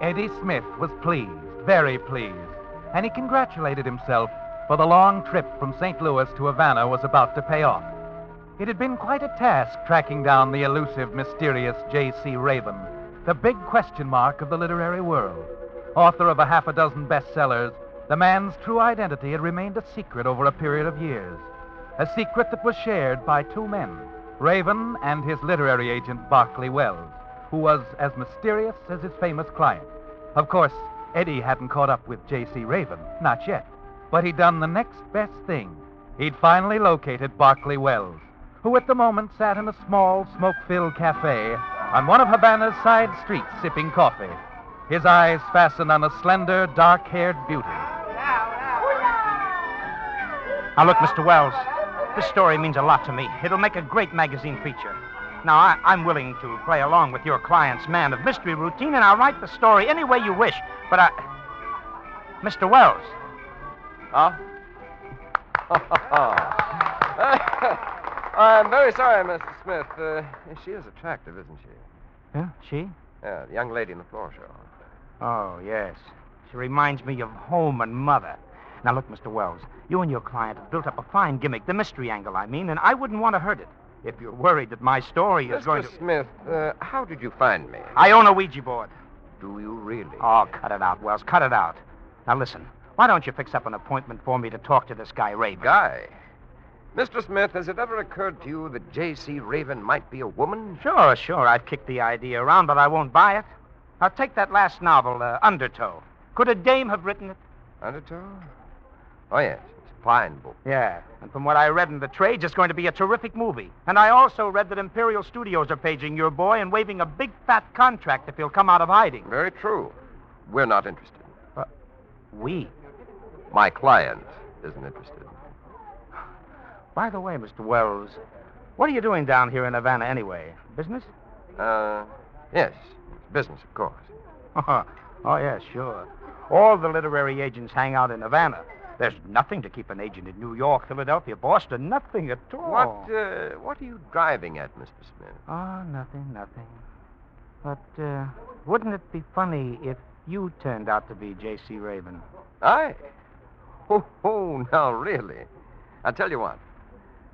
Eddie Smith was pleased, very pleased, and he congratulated himself for the long trip from St. Louis to Havana was about to pay off. It had been quite a task tracking down the elusive, mysterious J.C. Raven, the big question mark of the literary world. Author of a half a dozen bestsellers, the man's true identity had remained a secret over a period of years. A secret that was shared by two men, Raven and his literary agent, Barclay Wells, who was as mysterious as his famous client. Of course, Eddie hadn't caught up with J.C. Raven, not yet. But he'd done the next best thing. He'd finally located Barclay Wells, who at the moment sat in a small, smoke filled cafe on one of Havana's side streets sipping coffee, his eyes fastened on a slender, dark haired beauty. Now, look, Mr. Wells, this story means a lot to me. It'll make a great magazine feature. Now, I, I'm willing to play along with your client's man of mystery routine, and I'll write the story any way you wish. But I. Mr. Wells. Huh? I'm very sorry, Mr. Smith. Uh, she is attractive, isn't she? Yeah, she? Yeah, the young lady in the floor show. Oh, yes. She reminds me of home and mother. Now, look, Mr. Wells, you and your client have built up a fine gimmick, the mystery angle, I mean, and I wouldn't want to hurt it. If you're worried that my story is Mr. going to. Smith, uh, how did you find me? I own a Ouija board. Do you really? Oh, cut it out, Wells. Cut it out. Now, listen. Why don't you fix up an appointment for me to talk to this guy, Raven? Guy. Mr. Smith, has it ever occurred to you that J.C. Raven might be a woman? Sure, sure. I've kicked the idea around, but I won't buy it. Now, take that last novel, uh, Undertow. Could a dame have written it? Undertow? Oh, yes. Fine book. Yeah. And from what I read in the trades, it's going to be a terrific movie. And I also read that Imperial Studios are paging your boy and waving a big fat contract if he'll come out of hiding. Very true. We're not interested. We. My client isn't interested. By the way, Mr. Wells, what are you doing down here in Havana anyway? Business? Uh, yes. Business, of course. oh, yes, sure. All the literary agents hang out in Havana. There's nothing to keep an agent in New York, Philadelphia, Boston. Nothing at all. What, uh, what are you driving at, Mr. Smith? Oh, nothing, nothing. But uh, wouldn't it be funny if you turned out to be J.C. Raven? I? Oh, oh, now, really? I'll tell you what.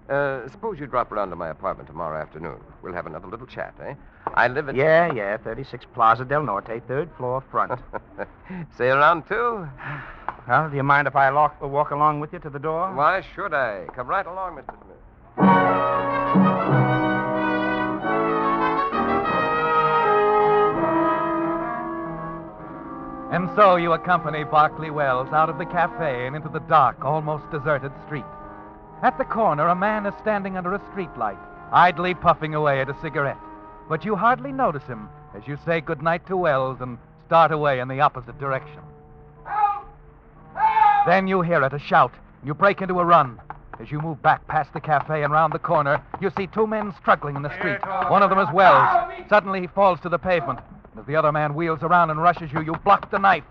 Uh, suppose you drop around to my apartment tomorrow afternoon. We'll have another little chat, eh? I live at. Yeah, yeah, 36 Plaza del Norte, third floor front. Say around two? well, do you mind if I lock, walk along with you to the door? Why should I? Come right along, Mr. Smith. And so you accompany Barclay Wells out of the cafe and into the dark, almost deserted street. At the corner, a man is standing under a streetlight, idly puffing away at a cigarette. But you hardly notice him as you say goodnight to Wells and start away in the opposite direction. Then you hear it, a shout. You break into a run. As you move back past the cafe and round the corner, you see two men struggling in the street. One of them is Wells. Suddenly he falls to the pavement. As the other man wheels around and rushes you, you block the knife.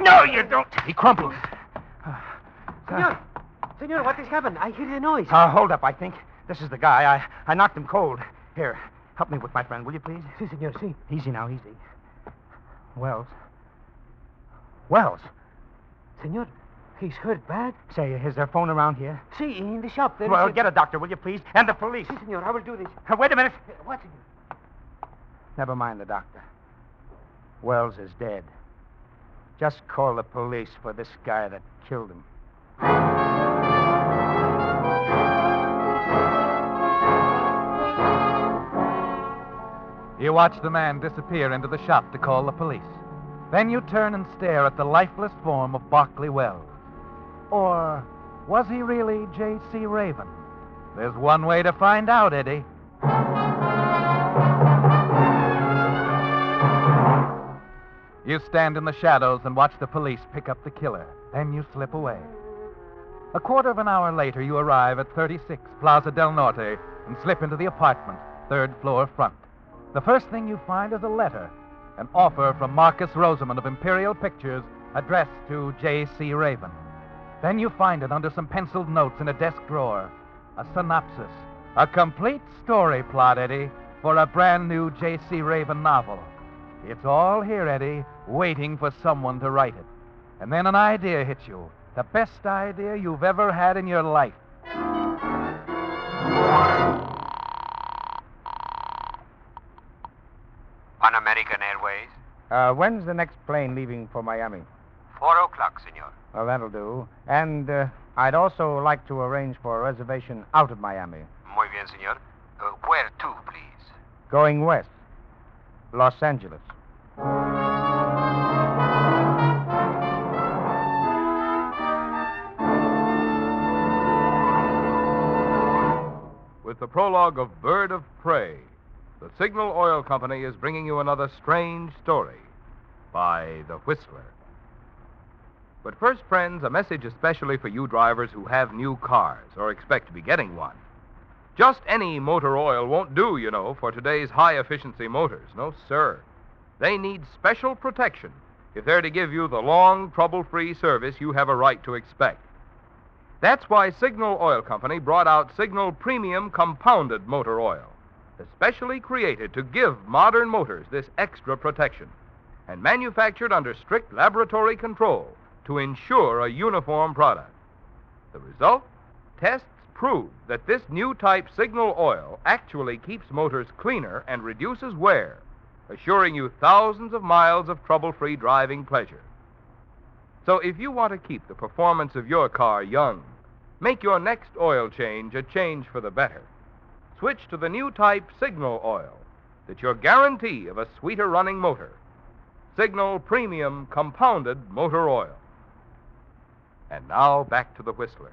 No, you don't. He crumples. Senor, senor, what has happened? I hear the noise. Uh, hold up, I think. This is the guy. I, I knocked him cold. Here, help me with my friend, will you please? Si, senor, si. Easy now, easy. Wells. Wells. Senor, he's hurt bad. Say, is there a phone around here? See, in the shop. There is well, a- get a doctor, will you please? And the police. Si, senor, I will do this. Uh, wait a minute. Uh, What, senor? Never mind the doctor. Wells is dead. Just call the police for this guy that killed him. You watch the man disappear into the shop to call the police. Then you turn and stare at the lifeless form of Barclay Wells. Or was he really J.C. Raven? There's one way to find out, Eddie. You stand in the shadows and watch the police pick up the killer. Then you slip away. A quarter of an hour later, you arrive at 36 Plaza del Norte and slip into the apartment, third floor front. The first thing you find is a letter, an offer from Marcus Rosamond of Imperial Pictures addressed to J.C. Raven. Then you find it under some penciled notes in a desk drawer. A synopsis, a complete story plot, Eddie, for a brand new J.C. Raven novel. It's all here, Eddie, waiting for someone to write it. And then an idea hits you. The best idea you've ever had in your life. On American Airways? Uh, when's the next plane leaving for Miami? Four o'clock, senor. Well, that'll do. And uh, I'd also like to arrange for a reservation out of Miami. Muy bien, senor. Uh, where to, please? Going west. Los Angeles. With the prologue of Bird of Prey, the Signal Oil Company is bringing you another strange story by The Whistler. But first, friends, a message especially for you drivers who have new cars or expect to be getting one. Just any motor oil won't do, you know, for today's high efficiency motors. No, sir. They need special protection if they're to give you the long, trouble free service you have a right to expect. That's why Signal Oil Company brought out Signal Premium Compounded Motor Oil, especially created to give modern motors this extra protection and manufactured under strict laboratory control to ensure a uniform product. The result? Tests prove that this new type Signal Oil actually keeps motors cleaner and reduces wear, assuring you thousands of miles of trouble free driving pleasure. So if you want to keep the performance of your car young, make your next oil change a change for the better. Switch to the new type Signal Oil. That's your guarantee of a sweeter running motor. Signal Premium Compounded Motor Oil. And now back to the Whistler.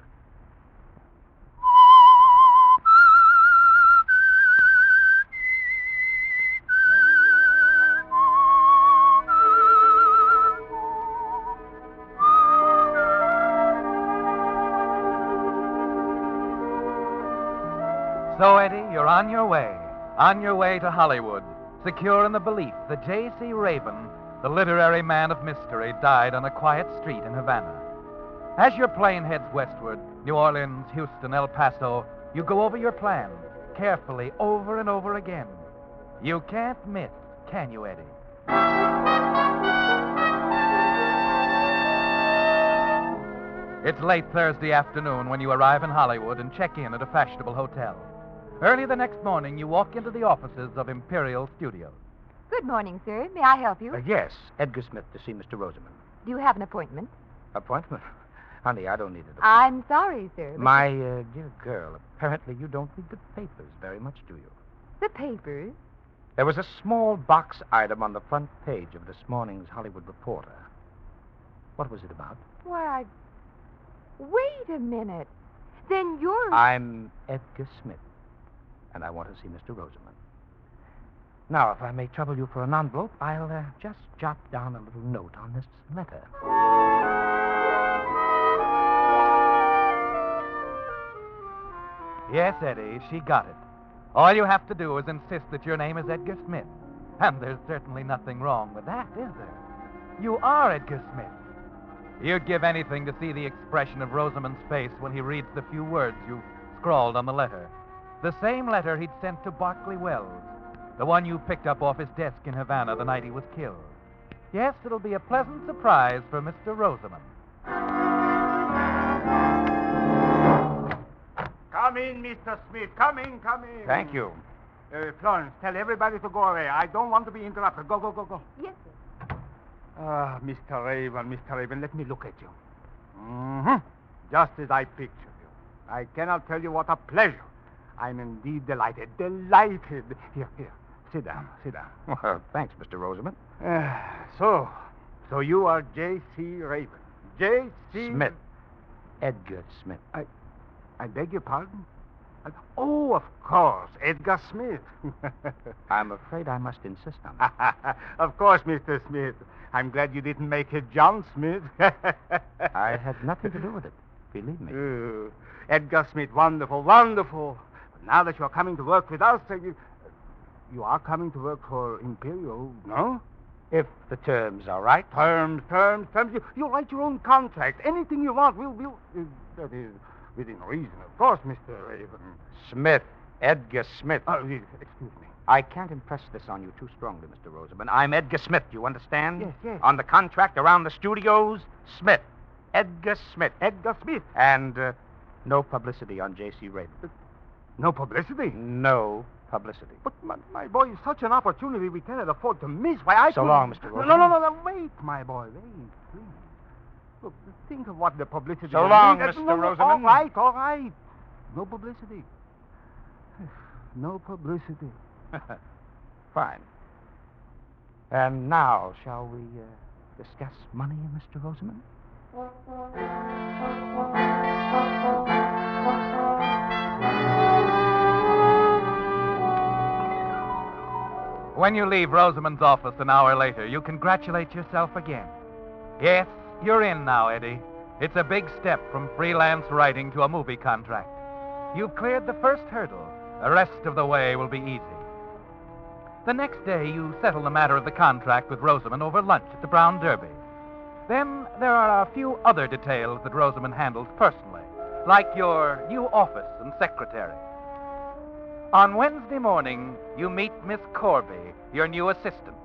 So, Eddie, you're on your way. On your way to Hollywood, secure in the belief that J.C. Raven, the literary man of mystery, died on a quiet street in Havana. As your plane heads westward, New Orleans, Houston, El Paso, you go over your plan, carefully, over and over again. You can't miss, can you, Eddie? It's late Thursday afternoon when you arrive in Hollywood and check in at a fashionable hotel. Early the next morning, you walk into the offices of Imperial Studios. Good morning, sir. May I help you? Uh, yes, Edgar Smith to see Mr. Rosamond. Do you have an appointment? Appointment? Honey, I don't need it. I'm sorry, sir. My uh, dear girl, apparently you don't read the papers very much, do you? The papers? There was a small box item on the front page of this morning's Hollywood Reporter. What was it about? Why, I... Wait a minute. Then you're... I'm Edgar Smith, and I want to see Mr. Rosamond. Now, if I may trouble you for an envelope, I'll uh, just jot down a little note on this letter. Yes, Eddie, she got it. All you have to do is insist that your name is Edgar Smith. And there's certainly nothing wrong with that, is there? You are Edgar Smith. You'd give anything to see the expression of Rosamond's face when he reads the few words you scrawled on the letter. The same letter he'd sent to Barclay Wells, the one you picked up off his desk in Havana the night he was killed. Yes, it'll be a pleasant surprise for Mr. Rosamond. Come in, Mr. Smith. Come in, come in. Thank you. Uh, Florence, tell everybody to go away. I don't want to be interrupted. Go, go, go, go. Yes, sir. Ah, Mr. Raven, Mr. Raven, let me look at you. Mm-hmm. Just as I pictured you. I cannot tell you what a pleasure. I'm indeed delighted. Delighted. Here, here. Sit down, sit down. Well, thanks, Mr. Rosamond. Ah, so, so you are J.C. Raven. J.C. Smith. Edgar Smith. I beg your pardon? Uh, Oh, of course, Edgar Smith. I'm afraid I must insist on it. of course, Mr. Smith. I'm glad you didn't make it John Smith. I had nothing to do with it. Believe me. Oh, Edgar Smith, wonderful, wonderful. But now that you're coming to work with us, uh, you, you are coming to work for Imperial, no? If the terms are right. Terms, terms, terms. You, you write your own contract. Anything you want, we'll, we'll. Uh, that is, within reason, of course, Mr. Raven. Smith. Edgar Smith. Oh, excuse me. I can't impress this on you too strongly, Mr. Rosamond. I'm Edgar Smith, you understand? Yes, yes. On the contract around the studios, Smith. Edgar Smith. Edgar Smith. And uh, no publicity on J.C. Raven. No publicity. No publicity. But, my, my boy, such an opportunity we cannot afford to miss. Why, I So could- long, Mr. Rosen. no, no, no, no, wait, my boy, wait, please. Look, think of what the publicity So long, Mr. no, no, All Rosamond. right, all right. No publicity. No publicity. Fine. And now, shall we uh, discuss money, Mr. Rosamond? When you leave Rosamond's office an hour later, you congratulate yourself again. Yes, you're in now, Eddie. It's a big step from freelance writing to a movie contract. You've cleared the first hurdle. The rest of the way will be easy. The next day, you settle the matter of the contract with Rosamond over lunch at the Brown Derby. Then there are a few other details that Rosamond handles personally, like your new office and secretary. On Wednesday morning, you meet Miss Corby, your new assistant.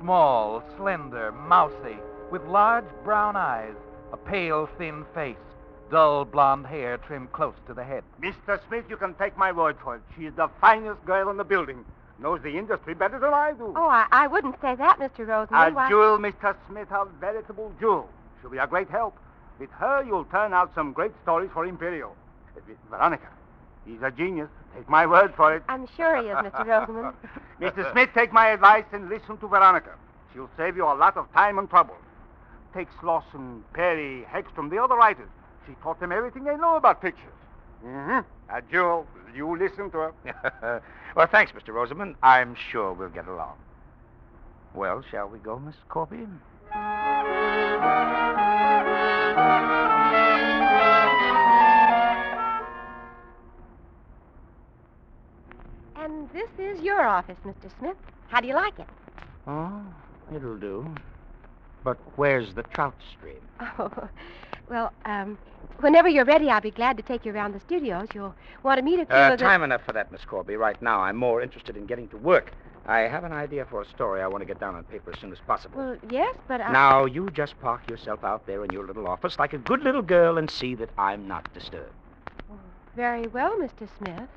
Small, slender, mousy, with large brown eyes, a pale, thin face, dull blonde hair trimmed close to the head. Mr. Smith, you can take my word for it. She's the finest girl in the building. Knows the industry better than I do. Oh, I, I wouldn't say that, Mr. A Rosamond. Why- jewel, Mr. Smith, a veritable jewel. She'll be a great help. With her, you'll turn out some great stories for Imperial. Uh, with Veronica, he's a genius. Take my word for it. I'm sure he is, Mr. Rosamond. Mr. Smith, take my advice and listen to Veronica. She'll save you a lot of time and trouble. Take Slauson, Perry, Hegstrom, the other writers. She taught them everything they know about pictures. Mm-hmm. A jewel. You listen to her. well, thanks, Mr. Rosamond. I'm sure we'll get along. Well, shall we go, Miss Corby? and this is your office, Mr. Smith. How do you like it? Oh, it'll do. But where's the trout stream? Oh, well, um, whenever you're ready, I'll be glad to take you around the studios. You'll want to meet a few Uh, of the... time enough for that, Miss Corby. Right now, I'm more interested in getting to work. I have an idea for a story I want to get down on paper as soon as possible. Well, yes, but I... Now, you just park yourself out there in your little office like a good little girl and see that I'm not disturbed. Very well, Mr. Smith.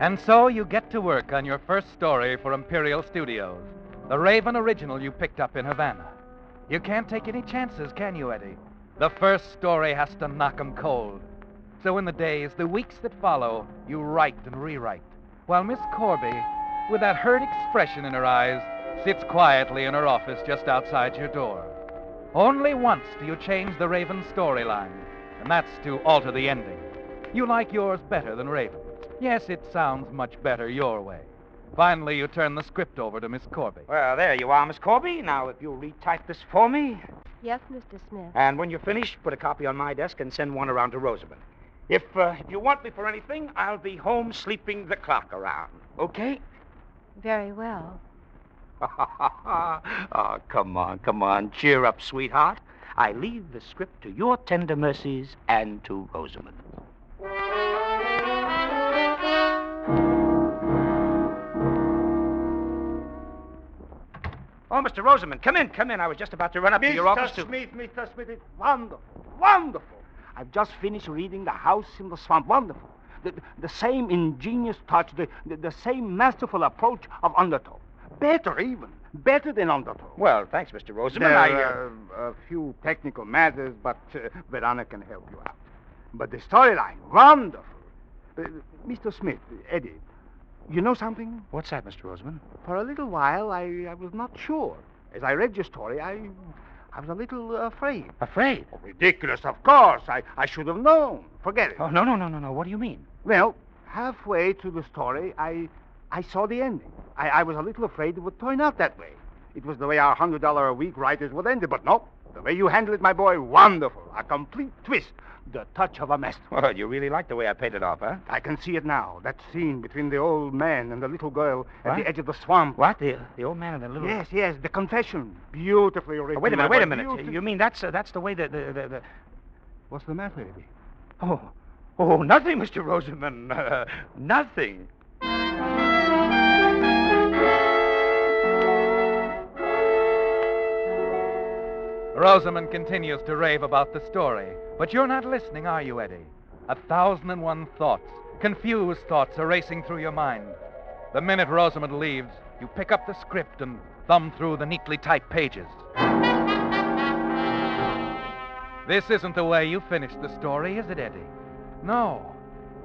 And so you get to work on your first story for Imperial Studios, the Raven original you picked up in Havana. You can't take any chances, can you, Eddie? The first story has to knock 'em cold. So in the days, the weeks that follow, you write and rewrite, while Miss Corby, with that hurt expression in her eyes, sits quietly in her office just outside your door. Only once do you change the Raven storyline, and that's to alter the ending. You like yours better than Raven's. Yes, it sounds much better your way. Finally, you turn the script over to Miss Corby. Well, there you are, Miss Corby. Now, if you'll retype this for me. Yes, Mr. Smith. And when you're finished, put a copy on my desk and send one around to Rosamond. If, uh, if you want me for anything, I'll be home sleeping the clock around. Okay? Very well. oh, come on, come on. Cheer up, sweetheart. I leave the script to your tender mercies and to Rosamond. Oh, Mr. Rosamond, come in, come in. I was just about to run up to your office Mr. to... Smith, Mr. Smith, it's wonderful, wonderful. I've just finished reading The House in the Swamp. Wonderful. The, the same ingenious touch, the, the, the same masterful approach of Undertow. Better, even. Better than Undertow. Well, thanks, Mr. Rosamond. There I, are uh, a few technical matters, but uh, Veronica can help you out. But the storyline, wonderful. Uh, Mr. Smith, Eddie, you know something? What's that, Mr. Rosamond? For a little while, I, I was not sure. As I read your story, I, I was a little uh, afraid. Afraid? Oh, ridiculous, of course. I, I should have known. Forget it. Oh, no, no, no, no, no. What do you mean? Well, halfway through the story, I, I saw the ending. I, I was a little afraid it would turn out that way. It was the way our hundred dollar a week writers would end it, but no. The way you handle it, my boy, wonderful. A complete twist. The touch of a master. Well, you really like the way I paid it off, huh? I can see it now. That scene between the old man and the little girl at the edge of the swamp. What? The, the old man and the little... Yes, yes, the confession. Beautifully written. Oh, wait a minute, wait a minute. beautiful- You mean that's uh, that's the way that the, the, the... What's the matter, Eddie? Oh, oh, nothing, Mr. Rosamond. Uh, nothing. Rosamond continues to rave about the story, but you're not listening, are you, Eddie? A thousand and one thoughts, confused thoughts, are racing through your mind. The minute Rosamond leaves, you pick up the script and thumb through the neatly typed pages. This isn't the way you finished the story, is it, Eddie? No.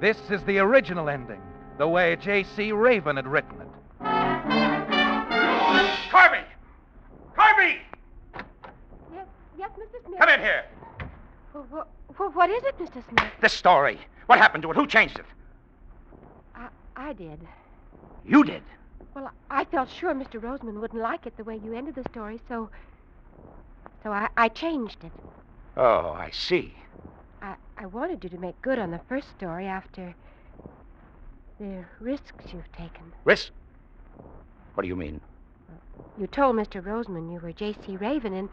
This is the original ending, the way J.C. Raven had written it. Smith. Come in here. Well, wha- wha- what is it, Mr. Smith? This story. What happened to it? Who changed it? I, I did. You did. Well, I felt sure Mr. Rosamond wouldn't like it the way you ended the story, so. So I, I changed it. Oh, I see. I, I wanted you to make good on the first story after the risks you've taken. Risk? What do you mean? You told Mr. Rosamond you were J.C. Raven, and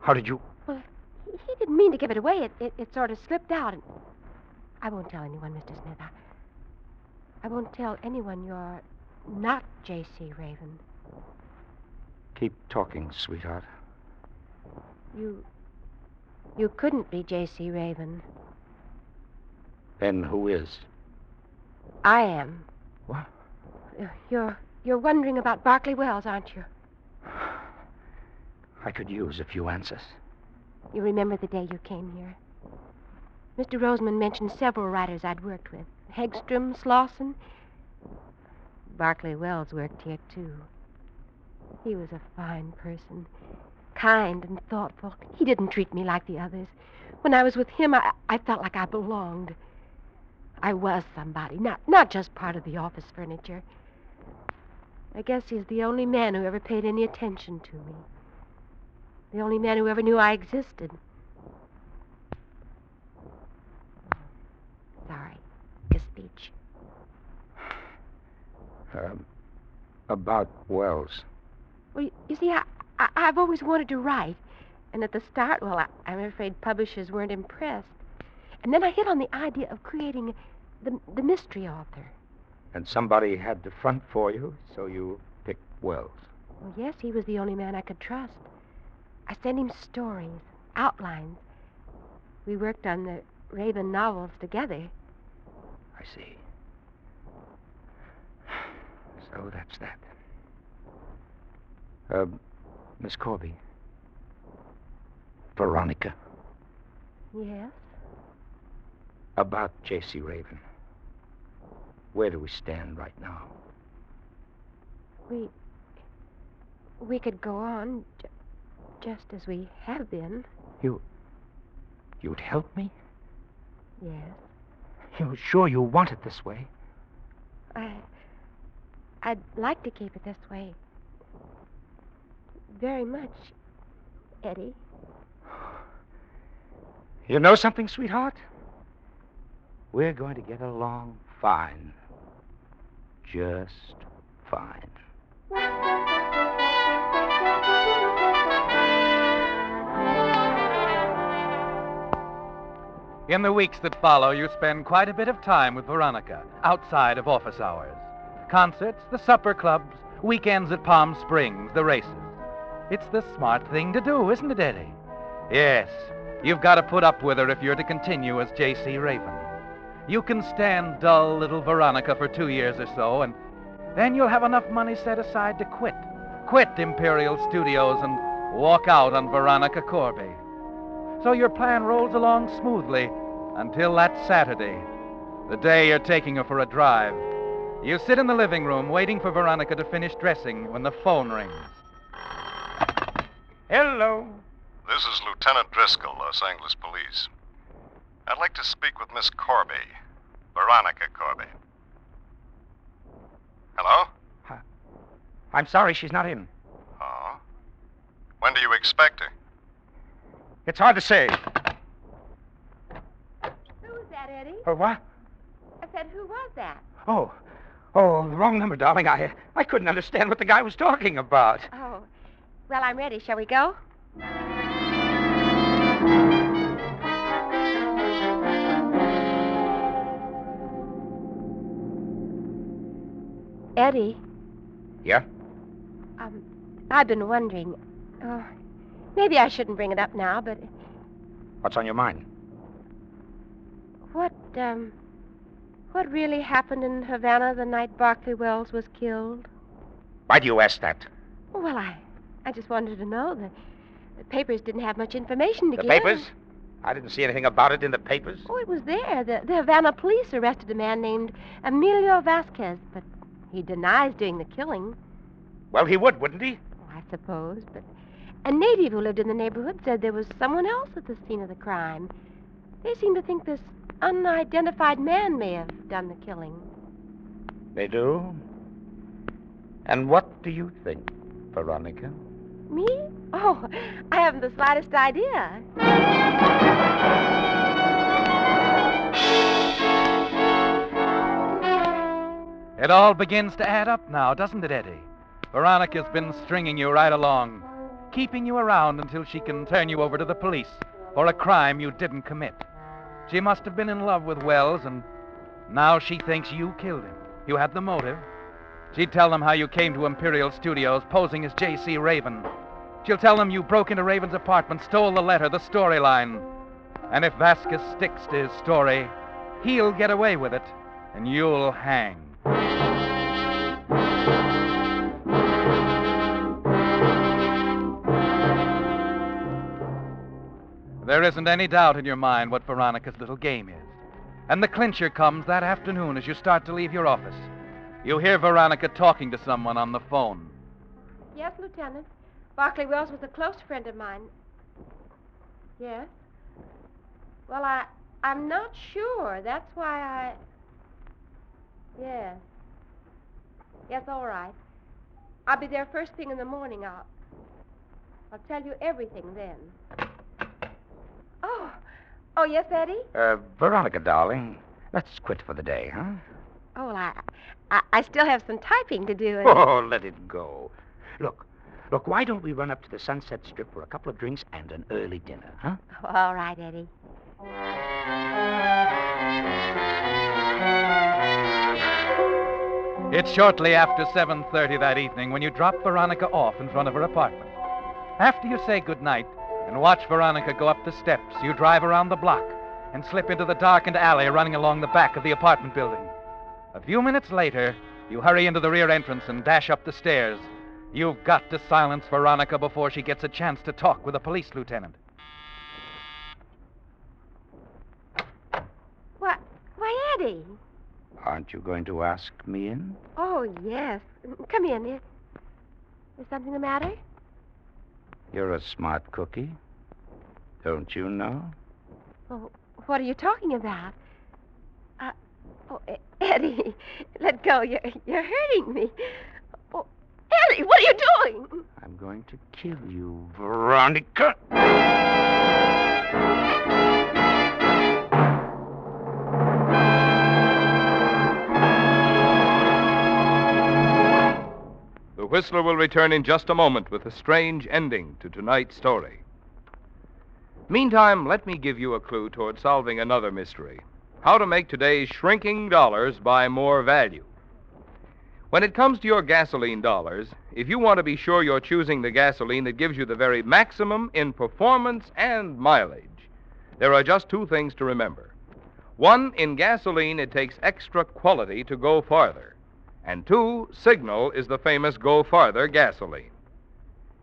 How did you... he he didn't mean to give it away. It, it, it sort of slipped out. And I won't tell anyone, Mr. Smith. I, I won't tell anyone you're not J.C. Raven. Keep talking, sweetheart. You. You couldn't be J.C. Raven. Then who is? I am. What? You're. You're wondering about Barclay Wells, aren't you? I could use a few answers. You remember the day you came here? Mr. Rosamond mentioned several writers I'd worked with Hegstrom, Slauson. Barclay Wells worked here, too. He was a fine person, kind and thoughtful. He didn't treat me like the others. When I was with him, I, I felt like I belonged. I was somebody, not, not just part of the office furniture. I guess he's the only man who ever paid any attention to me. The only man who ever knew I existed. Sorry. Your speech. Um, about Wells. Well, you- you see, I, I, I've always wanted to write. And at the start, well, I, I'm afraid publishers weren't impressed. And then I hit on the idea of creating the, the mystery author. And somebody had to front for you, so you picked Wells. Well, yes, he was the only man I could trust. I sent him stories, outlines. We worked on the Raven novels together. I see. So that's that. Uh, Miss Corby. Veronica. Yes? About J.C. Raven. Where do we stand right now? We. We could go on just as we have been. You. You'd help me? Yes. You're sure you want it this way? I. I'd like to keep it this way. Very much. Eddie. You know something, sweetheart? We're going to get along fine. Just fine. In the weeks that follow, you spend quite a bit of time with Veronica outside of office hours. Concerts, the supper clubs, weekends at Palm Springs, the races. It's the smart thing to do, isn't it, Eddie? Yes. You've got to put up with her if you're to continue as J.C. Raven. You can stand dull little Veronica for two years or so, and then you'll have enough money set aside to quit. Quit Imperial Studios and walk out on Veronica Corby. So your plan rolls along smoothly until that Saturday, the day you're taking her for a drive. You sit in the living room waiting for Veronica to finish dressing when the phone rings. Hello. This is Lieutenant Driscoll, Los Angeles Police. I'd like to speak with Miss Corby, Veronica Corby. Hello? I'm sorry she's not in. Oh. When do you expect her? It's hard to say. Who was Eddie? Oh, what? I said, who was that? Oh. Oh, the wrong number, darling. I I couldn't understand what the guy was talking about. Oh. Well, I'm ready. Shall we go? Eddie. Yeah? Um, I've been wondering. Oh, maybe I shouldn't bring it up now, but What's on your mind? What, um, what really happened in Havana the night Barclay Wells was killed? Why do you ask that? Well, I, I just wanted to know. The, the papers didn't have much information to The give. The papers? I didn't see anything about it in the papers. Oh, it was there. The, the Havana police arrested a man named Emilio Vasquez, but he denies doing the killing. Well, he would, wouldn't he? I suppose, but a native who lived in the neighborhood said there was someone else at the scene of the crime. They seem to think this unidentified man may have done the killing. They do. And what do you think, Veronica? Me? Oh, I haven't the slightest idea. It all begins to add up now, doesn't it, Eddie? Veronica's been stringing you right along, keeping you around until she can turn you over to the police for a crime you didn't commit. She must have been in love with Wells, and now she thinks you killed him. You had the motive. She'd tell them how you came to Imperial Studios posing as J.C. Raven. She'll tell them you broke into Raven's apartment, stole the letter, the storyline. And if Vasquez sticks to his story, he'll get away with it, and you'll hang. There isn't any doubt in your mind what Veronica's little game is. And the clincher comes that afternoon as you start to leave your office. You hear Veronica talking to someone on the phone. Yes, Lieutenant. Barclay Wells was a close friend of mine. Yes? Well, I, I'm not sure. That's why I. Yes. Yes, all right. I'll be there first thing in the morning. I'll. I'll tell you everything then. Oh. Oh, yes, Eddie? Uh, Veronica, darling, let's quit for the day, huh? Oh, well, I, I, I still have some typing to do. and- Oh, let it go. Look, look, why don't we run up to the Sunset Strip for a couple of drinks and an early dinner, huh? All right, Eddie. It's shortly after 7:30 that evening when you drop Veronica off in front of her apartment. After you say goodnight and watch Veronica go up the steps, you drive around the block and slip into the darkened alley running along the back of the apartment building. A few minutes later, you hurry into the rear entrance and dash up the stairs. You've got to silence Veronica before she gets a chance to talk with a police lieutenant. Why, why, Eddie? Aren't you going to ask me in? Oh, yes. Come in. Is, is something the matter? You're a smart cookie. Don't you know? Oh, what are you talking about? Uh, oh, Eddie, let go. You're, you're hurting me. Oh, Eddie, what are you doing? I'm going to kill you, Veronica. Whistler will return in just a moment with a strange ending to tonight's story. Meantime, let me give you a clue toward solving another mystery how to make today's shrinking dollars buy more value. When it comes to your gasoline dollars, if you want to be sure you're choosing the gasoline that gives you the very maximum in performance and mileage, there are just two things to remember. One, in gasoline, it takes extra quality to go farther. And two, Signal is the famous Go Farther gasoline.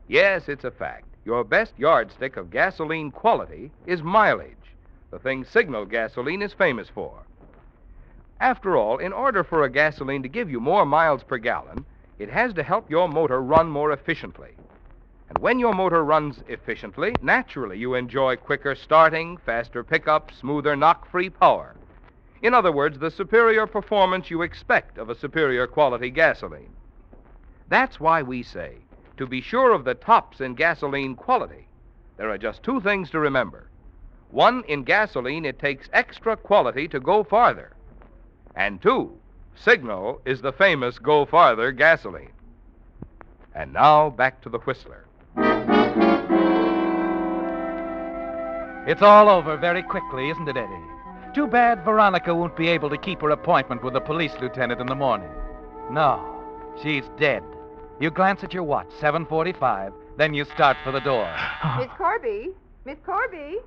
Yes, it's a fact. Your best yardstick of gasoline quality is mileage, the thing Signal gasoline is famous for. After all, in order for a gasoline to give you more miles per gallon, it has to help your motor run more efficiently. And when your motor runs efficiently, naturally you enjoy quicker starting, faster pickup, smoother knock free power. In other words, the superior performance you expect of a superior quality gasoline. That's why we say, to be sure of the tops in gasoline quality, there are just two things to remember. One, in gasoline, it takes extra quality to go farther. And two, Signal is the famous Go Farther gasoline. And now back to the Whistler. It's all over very quickly, isn't it, Eddie? Too bad Veronica won't be able to keep her appointment with the police lieutenant in the morning. No, she's dead. You glance at your watch, 7:45, then you start for the door. Miss Corby? Miss Corby?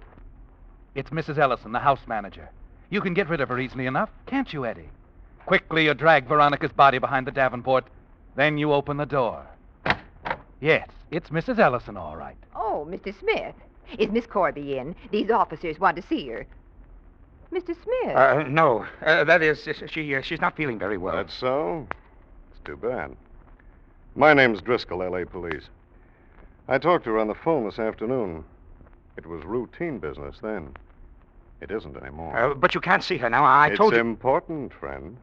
It's Mrs. Ellison, the house manager. You can get rid of her easily enough, can't you, Eddie? Quickly, you drag Veronica's body behind the Davenport, then you open the door. Yes, it's Mrs. Ellison, all right. Oh, Mr. Smith. Is Miss Corby in? These officers want to see her. Mr. Smith. Uh, no, uh, that is, she uh, she's not feeling very well. That's so? It's too bad. My name's Driscoll, L.A. Police. I talked to her on the phone this afternoon. It was routine business then. It isn't anymore. Uh, but you can't see her now. I it's told you. It's important, friend.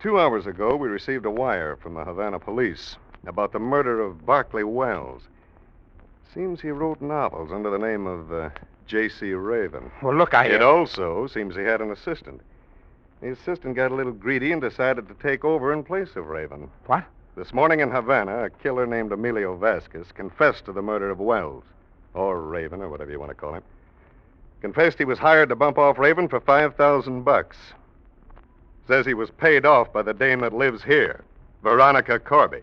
Two hours ago, we received a wire from the Havana police about the murder of Barclay Wells. Seems he wrote novels under the name of uh, J.C. Raven. Well, look, I. It also seems he had an assistant. The assistant got a little greedy and decided to take over in place of Raven. What? This morning in Havana, a killer named Emilio Vasquez confessed to the murder of Wells, or Raven, or whatever you want to call him. Confessed he was hired to bump off Raven for 5,000 bucks. Says he was paid off by the dame that lives here, Veronica Corby.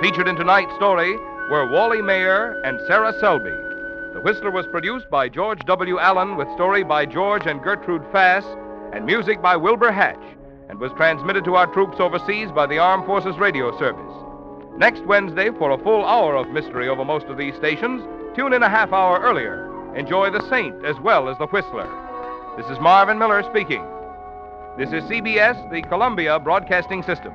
Featured in tonight's story were Wally Maher and Sarah Selby. The Whistler was produced by George W. Allen with story by George and Gertrude Fass and music by Wilbur Hatch and was transmitted to our troops overseas by the Armed Forces Radio Service. Next Wednesday, for a full hour of mystery over most of these stations, tune in a half hour earlier. Enjoy The Saint as well as The Whistler. This is Marvin Miller speaking. This is CBS, the Columbia Broadcasting System.